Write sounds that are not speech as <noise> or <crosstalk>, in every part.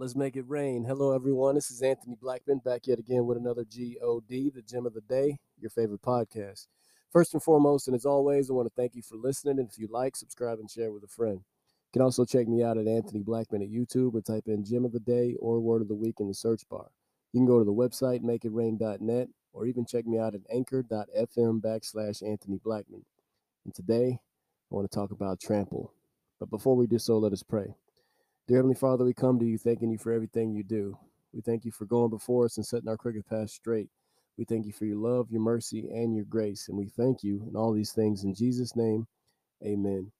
Let's make it rain. Hello, everyone. This is Anthony Blackman back yet again with another GOD, the gem of the day, your favorite podcast. First and foremost, and as always, I want to thank you for listening. And if you like, subscribe and share with a friend. You can also check me out at Anthony Blackman at YouTube or type in gem of the day or word of the week in the search bar. You can go to the website, makeitrain.net, or even check me out at anchor.fm backslash Anthony Blackman. And today, I want to talk about trample. But before we do so, let us pray. Dear Heavenly Father, we come to you thanking you for everything you do. We thank you for going before us and setting our crooked path straight. We thank you for your love, your mercy, and your grace. And we thank you in all these things in Jesus' name. Amen.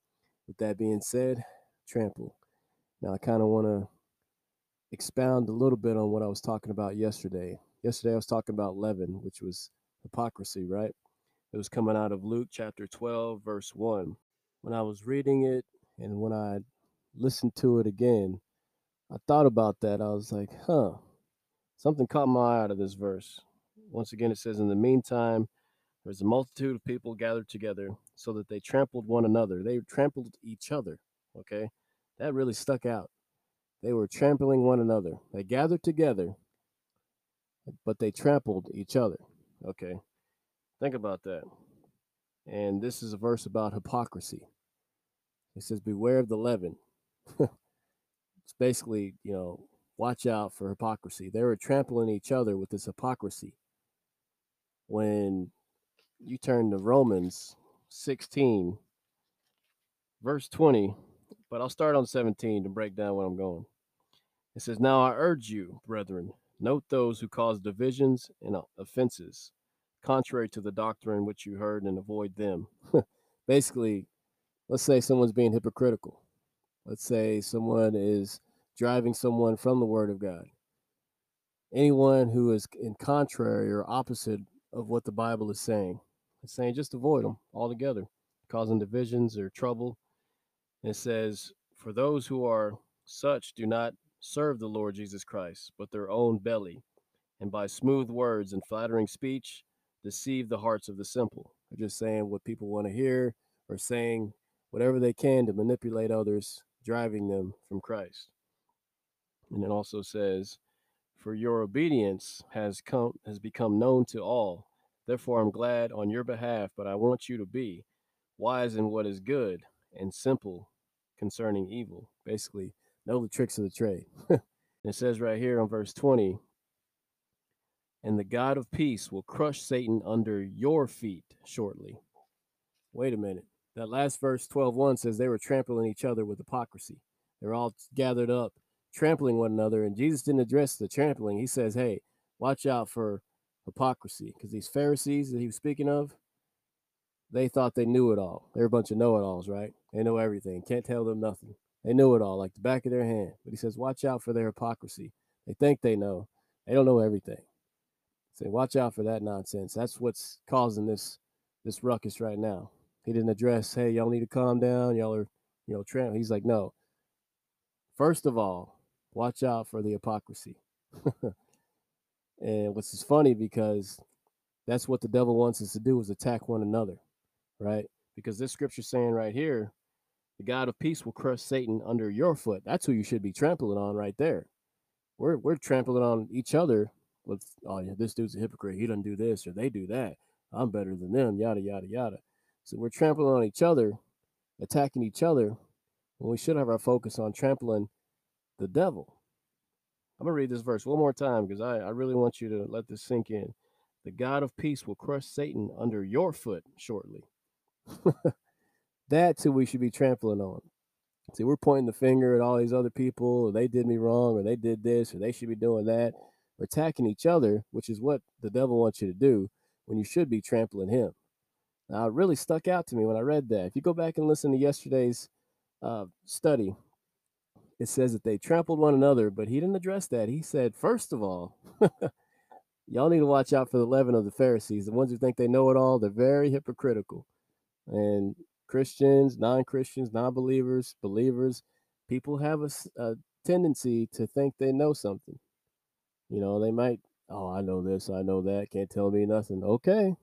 With that being said, trample. Now, I kind of want to expound a little bit on what I was talking about yesterday. Yesterday, I was talking about leaven, which was hypocrisy, right? It was coming out of Luke chapter 12, verse 1. When I was reading it and when I listened to it again, I thought about that. I was like, huh, something caught my eye out of this verse. Once again, it says, In the meantime, there's a multitude of people gathered together so that they trampled one another. They trampled each other. Okay. That really stuck out. They were trampling one another. They gathered together, but they trampled each other. Okay. Think about that. And this is a verse about hypocrisy. It says, Beware of the leaven. It's basically, you know, watch out for hypocrisy. They were trampling each other with this hypocrisy. When you turn to Romans 16, verse 20, but I'll start on 17 to break down what I'm going. It says, Now I urge you, brethren, note those who cause divisions and offenses, contrary to the doctrine which you heard, and avoid them. <laughs> Basically, let's say someone's being hypocritical. Let's say someone is driving someone from the Word of God. Anyone who is in contrary or opposite of what the Bible is saying, it's saying just avoid them altogether, causing divisions or trouble. And it says, For those who are such do not serve the Lord Jesus Christ, but their own belly, and by smooth words and flattering speech deceive the hearts of the simple. They're just saying what people want to hear or saying whatever they can to manipulate others, driving them from Christ. And it also says, For your obedience has come has become known to all. Therefore I'm glad on your behalf, but I want you to be wise in what is good and simple concerning evil. Basically, know the tricks of the trade. <laughs> it says right here on verse 20, and the God of peace will crush Satan under your feet shortly. Wait a minute. That last verse 12:1 says they were trampling each other with hypocrisy. They're all gathered up, trampling one another, and Jesus didn't address the trampling. He says, "Hey, watch out for hypocrisy," because these Pharisees that he was speaking of, they thought they knew it all. They're a bunch of know-it-alls, right? They know everything. Can't tell them nothing. They knew it all, like the back of their hand. But he says, watch out for their hypocrisy. They think they know. They don't know everything. Say, watch out for that nonsense. That's what's causing this this ruckus right now. He didn't address, hey, y'all need to calm down. Y'all are, you know, tramp. He's like, no. First of all, watch out for the hypocrisy. <laughs> and what's is funny because that's what the devil wants us to do is attack one another, right? Because this scripture saying right here, the God of peace will crush Satan under your foot. That's who you should be trampling on right there. We're we're trampling on each other with oh yeah, this dude's a hypocrite. He doesn't do this or they do that. I'm better than them, yada yada yada. So we're trampling on each other, attacking each other, when we should have our focus on trampling the devil. I'm going to read this verse one more time because I, I really want you to let this sink in. The God of peace will crush Satan under your foot shortly. <laughs> That's who we should be trampling on. See, we're pointing the finger at all these other people, or they did me wrong, or they did this, or they should be doing that. We're attacking each other, which is what the devil wants you to do when you should be trampling him. It really stuck out to me when I read that. If you go back and listen to yesterday's uh, study, it says that they trampled one another, but he didn't address that. He said, first of all, <laughs> y'all need to watch out for the leaven of the Pharisees. The ones who think they know it all, they're very hypocritical. And Christians, non Christians, non believers, believers, people have a, a tendency to think they know something. You know, they might, oh, I know this, I know that, can't tell me nothing. Okay,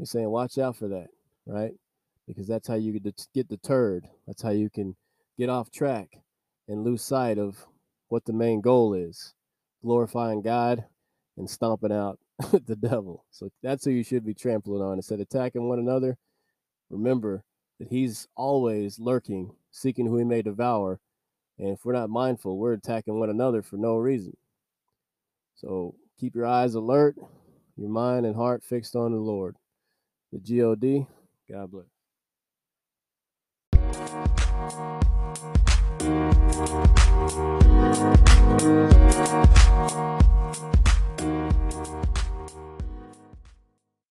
He's saying, watch out for that, right? Because that's how you get deterred. That's how you can get off track and lose sight of what the main goal is glorifying God and stomping out <laughs> the devil. So that's who you should be trampling on instead of attacking one another. Remember that he's always lurking, seeking who he may devour. And if we're not mindful, we're attacking one another for no reason. So keep your eyes alert, your mind and heart fixed on the Lord. The God, God bless.